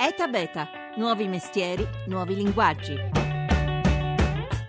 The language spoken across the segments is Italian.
ETA Beta, nuovi mestieri, nuovi linguaggi.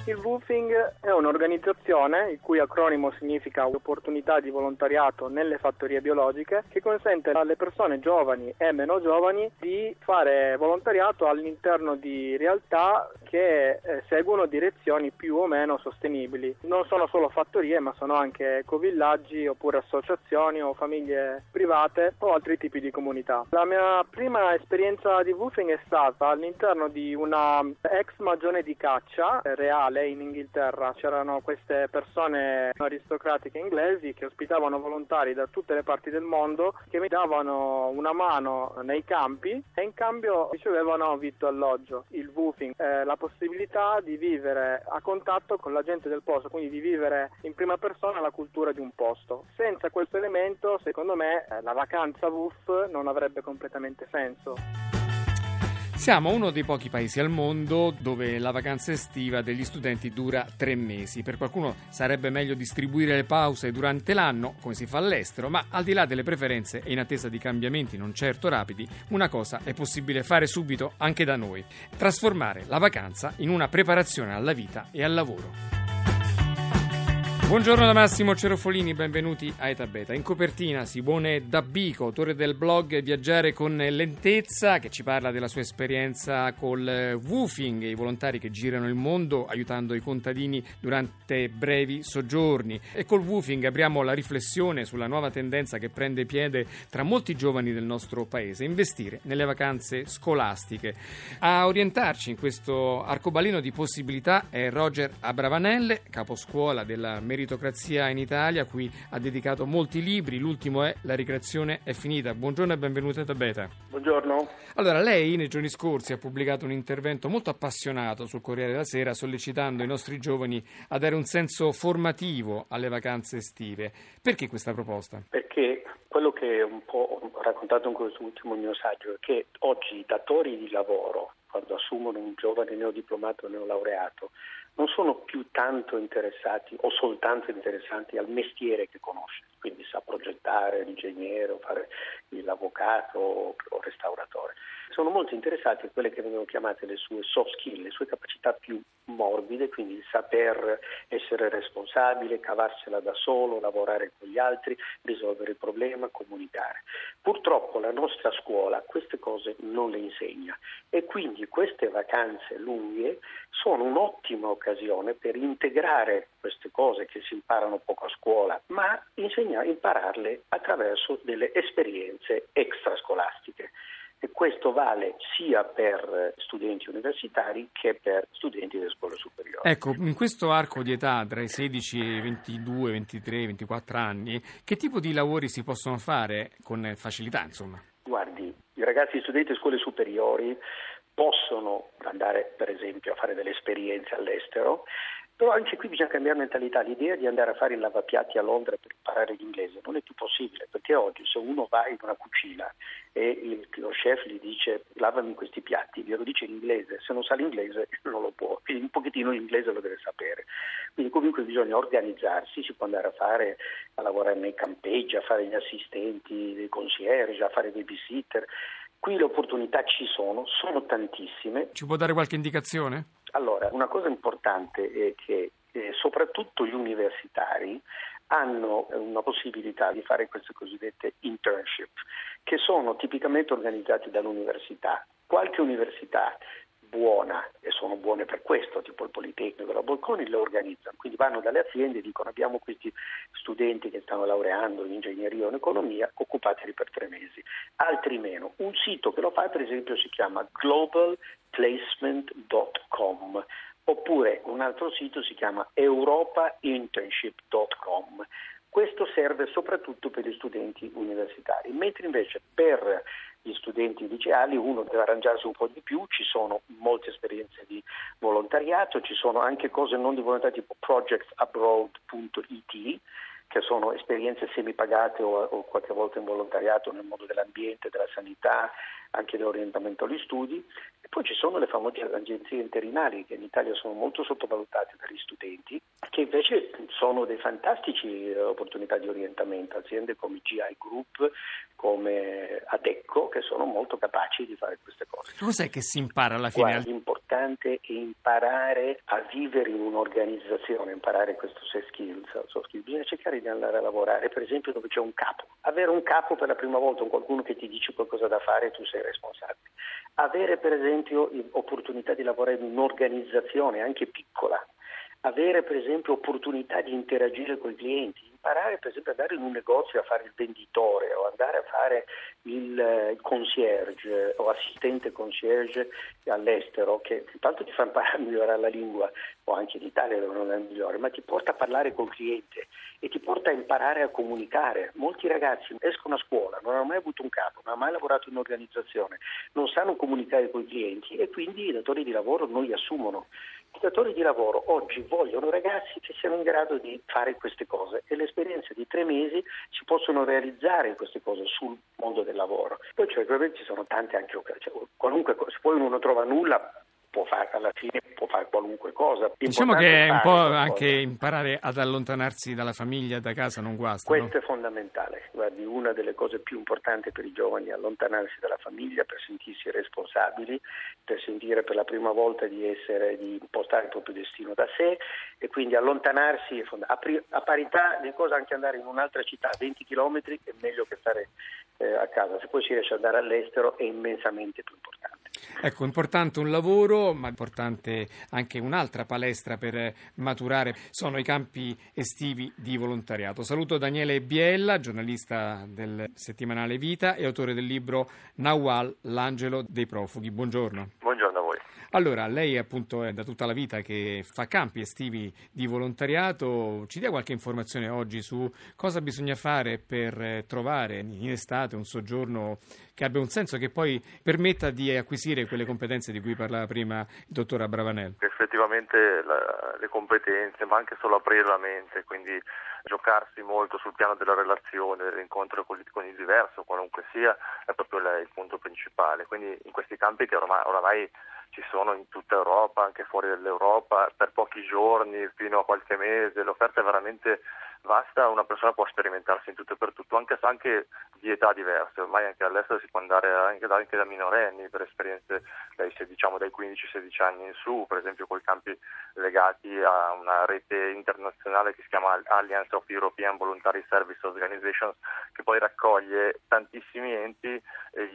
Il WUFING è un'organizzazione il cui acronimo significa opportunità di volontariato nelle fattorie biologiche che consente alle persone giovani e meno giovani di fare volontariato all'interno di realtà che eh, seguono direzioni più o meno sostenibili. Non sono solo fattorie ma sono anche ecovillaggi oppure associazioni o famiglie private o altri tipi di comunità. La mia prima esperienza di WUFING è stata all'interno di una ex magione di caccia eh, reale in Inghilterra c'erano queste persone aristocratiche inglesi che ospitavano volontari da tutte le parti del mondo che mi davano una mano nei campi e in cambio ricevevano vitto alloggio, il woofing, eh, la possibilità di vivere a contatto con la gente del posto, quindi di vivere in prima persona la cultura di un posto. Senza questo elemento, secondo me, eh, la vacanza woof non avrebbe completamente senso. Siamo uno dei pochi paesi al mondo dove la vacanza estiva degli studenti dura tre mesi. Per qualcuno sarebbe meglio distribuire le pause durante l'anno, come si fa all'estero, ma al di là delle preferenze e in attesa di cambiamenti non certo rapidi, una cosa è possibile fare subito anche da noi: trasformare la vacanza in una preparazione alla vita e al lavoro. Buongiorno da Massimo Cerofolini, benvenuti a Eta Beta. In copertina Simone Dabbico, autore del blog Viaggiare con lentezza, che ci parla della sua esperienza col woofing, i volontari che girano il mondo aiutando i contadini durante brevi soggiorni. E col woofing apriamo la riflessione sulla nuova tendenza che prende piede tra molti giovani del nostro paese, investire nelle vacanze scolastiche. A orientarci in questo arcobaleno di possibilità è Roger Abravanelle, caposcuola della Meritocrazia meritocrazia in Italia, a cui ha dedicato molti libri. L'ultimo è La ricreazione è finita. Buongiorno e benvenuta a Tabeta. Buongiorno. Allora, lei nei giorni scorsi ha pubblicato un intervento molto appassionato sul Corriere della Sera sollecitando i nostri giovani a dare un senso formativo alle vacanze estive. Perché questa proposta? Perché quello che un po' ho raccontato in questo ultimo mio saggio è che oggi i datori di lavoro, quando assumono un giovane neodiplomato o neolaureato, non sono più tanto interessati o soltanto interessati al mestiere che conosce, quindi sa progettare l'ingegnere o fare l'avvocato o restauratore sono molto interessati a quelle che vengono chiamate le sue soft skill, le sue capacità più morbide, quindi il saper essere responsabile, cavarsela da solo, lavorare con gli altri, risolvere il problema, comunicare. Purtroppo la nostra scuola queste cose non le insegna e quindi queste vacanze lunghe sono un'ottima occasione per integrare queste cose che si imparano poco a scuola, ma insegna, impararle attraverso delle esperienze extrascolastiche e questo vale sia per studenti universitari che per studenti delle scuole superiori. Ecco, in questo arco di età tra i 16 e i 22, 23, 24 anni, che tipo di lavori si possono fare con facilità, insomma? Guardi, i ragazzi studenti delle scuole superiori possono andare per esempio a fare delle esperienze all'estero però anche qui bisogna cambiare mentalità. L'idea di andare a fare il lavapiatti a Londra per imparare l'inglese non è più possibile, perché oggi se uno va in una cucina e il, lo chef gli dice lavami questi piatti, glielo dice in inglese, se non sa l'inglese non lo può, quindi un pochettino l'inglese lo deve sapere. Quindi comunque bisogna organizzarsi, si può andare a fare, a lavorare nei campeggi, a fare gli assistenti dei concierge, a fare babysitter. Qui le opportunità ci sono, sono tantissime. Ci può dare qualche indicazione? Allora, una cosa importante è che eh, soprattutto gli universitari hanno una possibilità di fare queste cosiddette internship, che sono tipicamente organizzate dall'università. Qualche università buona e sono buone per questo, tipo il Politecnico, la Bocconi, le organizzano, quindi vanno dalle aziende e dicono abbiamo questi studenti che stanno laureando in ingegneria o in economia, occupateli per tre mesi, altri meno. Un sito che lo fa per esempio si chiama globalplacement.com oppure un altro sito si chiama europainternship.com. Questo serve soprattutto per gli studenti universitari, mentre invece per gli studenti liceali uno deve arrangiarsi un po' di più, ci sono molte esperienze di volontariato, ci sono anche cose non di volontariato tipo projectsabroad.it che sono esperienze semipagate o, o qualche volta in volontariato nel mondo dell'ambiente, della sanità, anche dell'orientamento agli studi. E poi ci sono le famose agenzie interinali che in Italia sono molto sottovalutate dagli studenti, che invece sono dei fantastici eh, opportunità di orientamento, aziende come GI Group, come Adecco, che sono molto capaci di fare queste cose. Cos'è che si impara alla fine? Guarda, l'importante è imparare a vivere in un'organizzazione, imparare questo soft skills, soft skills. Bisogna cercare di andare a lavorare, per esempio, dove c'è un capo. Avere un capo per la prima volta, un qualcuno che ti dice qualcosa da fare e tu sei responsabile. Avere, per esempio, opportunità di lavorare in un'organizzazione anche piccola, avere per esempio opportunità di interagire con i clienti, imparare per esempio ad andare in un negozio a fare il venditore o andare a fare il, eh, concierge o assistente concierge all'estero che intanto ti fa imparare a migliorare la lingua o anche in Italia dove non è migliore, ma ti porta a parlare col cliente e ti porta a imparare a comunicare. Molti ragazzi escono a scuola, non hanno mai avuto un capo, non hanno mai lavorato in un'organizzazione, non sanno comunicare con i clienti e quindi i datori di lavoro non li assumono. I datori di lavoro oggi vogliono ragazzi che siano in grado di fare queste cose e le esperienze di tre mesi si possono realizzare queste cose sul mondo del lavoro. Poi cioè, ci sono tante anche occasioni, cioè, qualunque cosa, se poi uno non trova nulla può fare alla fine può fare qualunque cosa. Diciamo che è un po' anche imparare ad allontanarsi dalla famiglia, da casa, non guasta. Questo no? è fondamentale. Guardi, una delle cose più importanti per i giovani è allontanarsi dalla famiglia per sentirsi responsabili, per sentire per la prima volta di essere, di impostare il proprio destino da sé e quindi allontanarsi a, a parità di cosa anche andare in un'altra città a 20 km è meglio che stare eh, a casa. Se poi si riesce ad andare all'estero è immensamente più importante. Ecco, importante un lavoro, ma importante anche un'altra palestra per maturare, sono i campi estivi di volontariato. Saluto Daniele Biella, giornalista del settimanale Vita e autore del libro Nawal, l'angelo dei profughi. Buongiorno. Buongiorno. Allora, lei appunto è da tutta la vita che fa campi estivi di volontariato, ci dia qualche informazione oggi su cosa bisogna fare per trovare in estate un soggiorno che abbia un senso che poi permetta di acquisire quelle competenze di cui parlava prima il dottor Abravanel. Effettivamente la, le competenze, ma anche solo aprire la mente, quindi giocarsi molto sul piano della relazione, dell'incontro con, con il diverso, qualunque sia, è proprio il punto principale. Quindi in questi campi che ormai, oramai ci sono in tutta Europa, anche fuori dall'Europa, per pochi giorni, fino a qualche mese, l'offerta è veramente vasta, una persona può sperimentarsi in tutto e per tutto, anche, anche di età diverse, ormai anche all'estero si può andare anche da, anche da minorenni per esperienze dai, diciamo, dai 15-16 anni in su, per esempio con i campi legati a una rete internazionale che si chiama Alliance of European Voluntary Service Organizations, che poi raccoglie tantissimi enti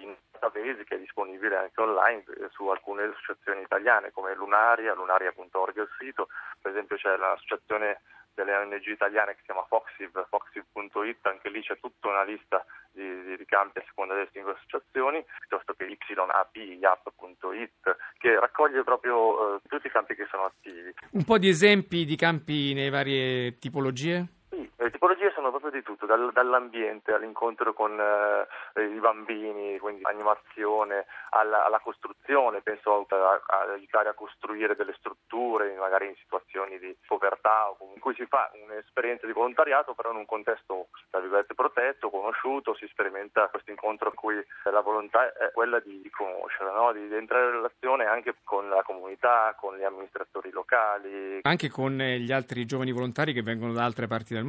in database che è disponibile anche online su alcune associazioni italiane come Lunaria, lunaria.org il sito, per esempio c'è l'associazione delle ONG italiane che si chiama Foxiv, foxiv.it, anche lì c'è tutta una lista di, di campi a seconda delle singole associazioni, piuttosto che YAP, yap.it, che raccoglie proprio eh, tutti i campi che sono attivi. Un po' di esempi di campi nelle varie tipologie? Le tipologie sono proprio di tutto, dal, dall'ambiente all'incontro con eh, i bambini, quindi animazione, alla, alla costruzione, penso a, a, aiutare a costruire delle strutture, magari in situazioni di povertà, o in cui si fa un'esperienza di volontariato, però in un contesto, tra virgolette, protetto, conosciuto, si sperimenta questo incontro in cui la volontà è quella di, di conoscere, no? di, di, entrare in relazione anche con la comunità, con gli amministratori locali. Anche con gli altri giovani volontari che vengono da altre parti del mondo.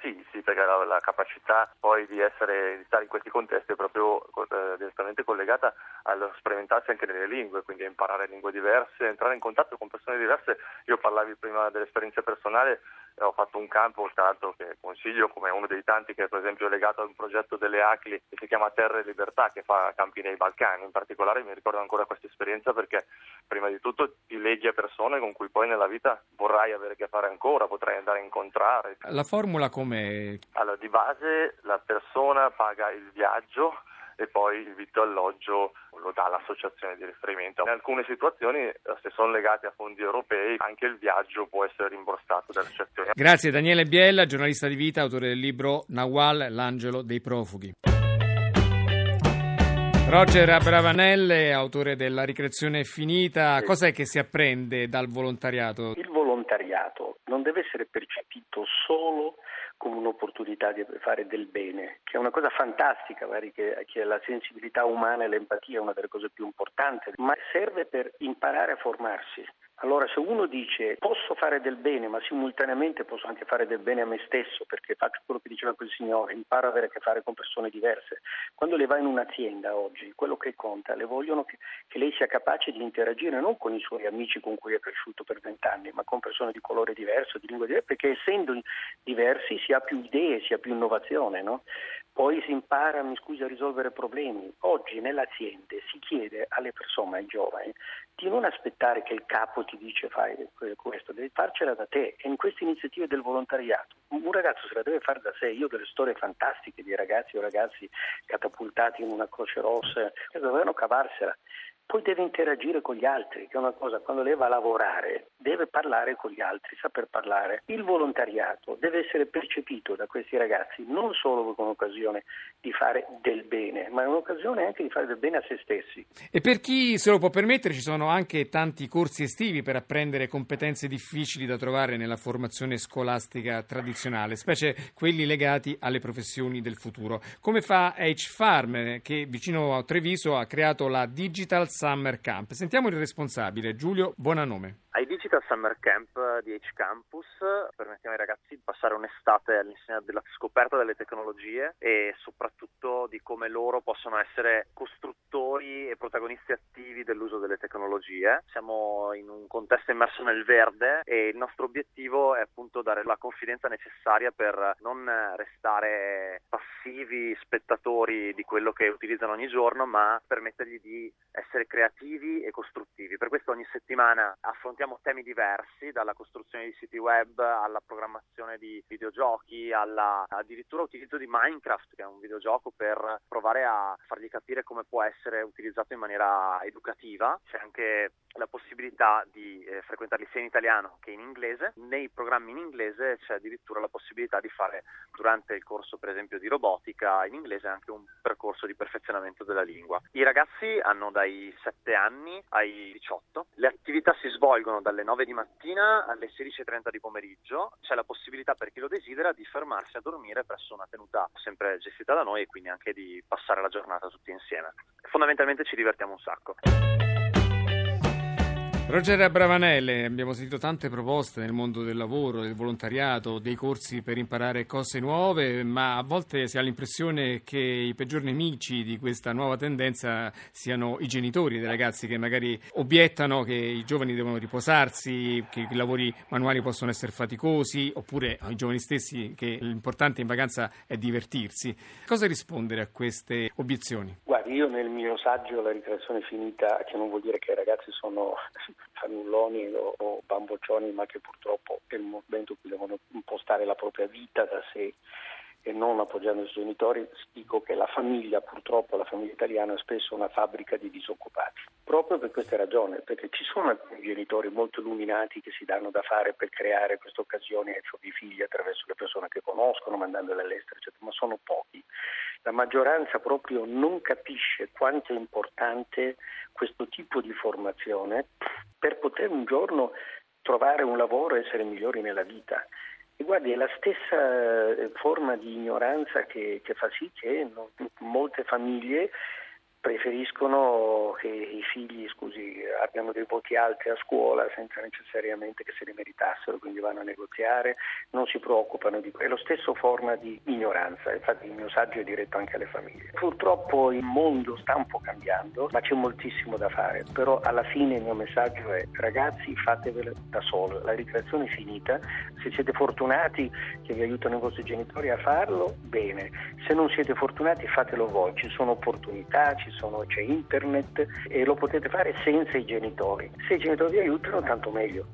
Sì, sì, perché la, la capacità poi di, essere, di stare in questi contesti è proprio eh, direttamente collegata allo sperimentarsi anche nelle lingue, quindi imparare lingue diverse, entrare in contatto con persone diverse. Io parlavi prima dell'esperienza personale, ho fatto un campo, tra l'altro che consiglio come uno dei tanti che per esempio è legato a un progetto delle ACLI che si chiama Terra e Libertà che fa campi nei Balcani, in particolare mi ricordo ancora questa esperienza perché prima di tutto ti leghi a persone con cui poi nella vita vorrai avere a che fare ancora, potrai andare a incontrare. La formula come? Allora, di base la persona paga il viaggio e poi il vitto alloggio lo dà l'associazione di riferimento. In alcune situazioni, se sono legate a fondi europei, anche il viaggio può essere rimborsato dall'associazione. Grazie Daniele Biella, giornalista di vita, autore del libro Nawal, l'angelo dei profughi. Roger Abravanelle, autore della Ricreazione finita, cos'è che si apprende dal volontariato? Il volontariato non deve essere percepito solo come un'opportunità di fare del bene, che è una cosa fantastica, magari che, che la sensibilità umana e l'empatia è una delle cose più importanti, ma serve per imparare a formarsi. Allora se uno dice posso fare del bene ma simultaneamente posso anche fare del bene a me stesso perché faccio quello che diceva quel signore, imparo ad avere a che fare con persone diverse. Quando le va in un'azienda oggi, quello che conta, le vogliono che, che lei sia capace di interagire non con i suoi amici con cui è cresciuto per vent'anni, ma con persone di colore diverso, di lingua diversa, perché essendo diversi si ha più idee, si ha più innovazione. No? Poi si impara, mi scusi, a risolvere problemi. Oggi nelle aziende si chiede alle persone, ai giovani, di non aspettare che il capo ti dice fai questo, devi farcela da te. E in queste iniziative del volontariato un ragazzo se la deve fare da sé. Io ho delle storie fantastiche di ragazzi o ragazzi catapultati in una croce rossa che dovevano cavarsela poi deve interagire con gli altri, che è una cosa, quando lei va a lavorare deve parlare con gli altri, saper parlare. Il volontariato deve essere percepito da questi ragazzi non solo come un'occasione di fare del bene, ma è un'occasione anche di fare del bene a se stessi. E per chi se lo può permettere ci sono anche tanti corsi estivi per apprendere competenze difficili da trovare nella formazione scolastica tradizionale, specie quelli legati alle professioni del futuro. Come fa H-Farm che vicino a Treviso ha creato la Digital Summer Camp. Sentiamo il responsabile, Giulio Buonanome. Ai Digital Summer Camp di H Campus permettiamo ai ragazzi di passare un'estate all'insegna della scoperta delle tecnologie e soprattutto di come loro possono essere costruttori e protagonisti attivi dell'uso delle tecnologie. Siamo in un contesto immerso nel verde e il nostro obiettivo è appunto dare la confidenza necessaria per non restare passivi spettatori di quello che utilizzano ogni giorno, ma permettergli di essere creativi e costruttivi. Per questo ogni settimana affrontiamo temi diversi, dalla costruzione di siti web alla programmazione di videogiochi, alla addirittura utilizzo di Minecraft, che è un videogioco per provare a fargli capire come può essere utilizzato in maniera educativa. C'è anche la possibilità di eh, frequentarli sia in italiano che in inglese. Nei programmi in inglese c'è addirittura la possibilità di fare durante il corso per esempio di robotica in inglese anche un percorso di perfezionamento della lingua. I ragazzi hanno dai 7 anni ai 18. Le attività si svolgono dalle 9 di mattina alle 16.30 di pomeriggio. C'è la possibilità per chi lo desidera di fermarsi a dormire presso una tenuta sempre gestita da noi e quindi anche di passare la giornata tutti insieme. Fondamentalmente ci divertiamo un sacco. Roger Abravanelle, abbiamo sentito tante proposte nel mondo del lavoro, del volontariato, dei corsi per imparare cose nuove, ma a volte si ha l'impressione che i peggiori nemici di questa nuova tendenza siano i genitori dei ragazzi che magari obiettano che i giovani devono riposarsi, che i lavori manuali possono essere faticosi, oppure ai giovani stessi che l'importante in vacanza è divertirsi. Cosa rispondere a queste obiezioni? Guardi, io nel mio saggio La ricreazione finita, che non vuol dire che i ragazzi sono fannulloni o, o bamboccioni, ma che purtroppo è il momento in cui devono impostare la propria vita da sé e non appoggiando i genitori, dico che la famiglia, purtroppo la famiglia italiana è spesso una fabbrica di disoccupati. Proprio per questa ragione, perché ci sono alcuni genitori molto illuminati che si danno da fare per creare queste occasioni ai propri figli attraverso le persone che conoscono, mandandole all'estero, eccetera, ma sono pochi. La maggioranza proprio non capisce quanto è importante questo tipo di formazione per poter un giorno trovare un lavoro e essere migliori nella vita. Guardi, è la stessa eh, forma di ignoranza che, che fa sì che non, molte famiglie preferiscono che i figli scusi, abbiano dei voti alti a scuola senza necessariamente che se li meritassero, quindi vanno a negoziare, non si preoccupano di quello. È lo stesso forma di ignoranza, infatti il mio saggio è diretto anche alle famiglie. Purtroppo il mondo sta un po' cambiando, ma c'è moltissimo da fare, però alla fine il mio messaggio è ragazzi fatevelo da solo, la ricreazione è finita, se siete fortunati che vi aiutano i vostri genitori a farlo, bene, se non siete fortunati fatelo voi, ci sono opportunità, ci sono, c'è internet e lo potete fare senza i genitori. Se i genitori vi aiutano, tanto meglio.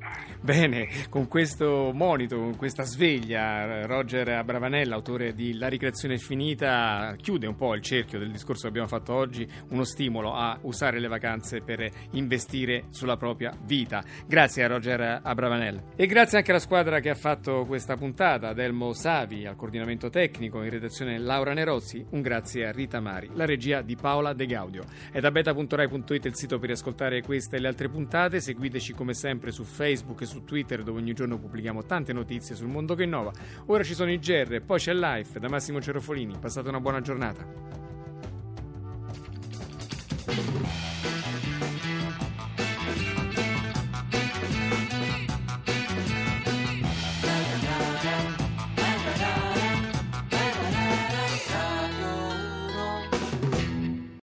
Bene, con questo monito, con questa sveglia, Roger Abravanella, autore di La ricreazione finita, chiude un po' il cerchio del discorso che abbiamo fatto oggi, uno stimolo a usare le vacanze per investire sulla propria vita. Grazie a Roger Abravanella. E grazie anche alla squadra che ha fatto questa puntata, Delmo Savi al coordinamento tecnico, in redazione Laura Nerozzi, un grazie a Rita Mari, la regia di Paola De Gaudio. È da beta.rai.it il sito per ascoltare queste e le altre puntate. Seguiteci come sempre su Facebook e su Twitter dove ogni giorno pubblichiamo tante notizie sul mondo che innova. Ora ci sono i GR, poi c'è Life da Massimo Cerofolini. Passate una buona giornata.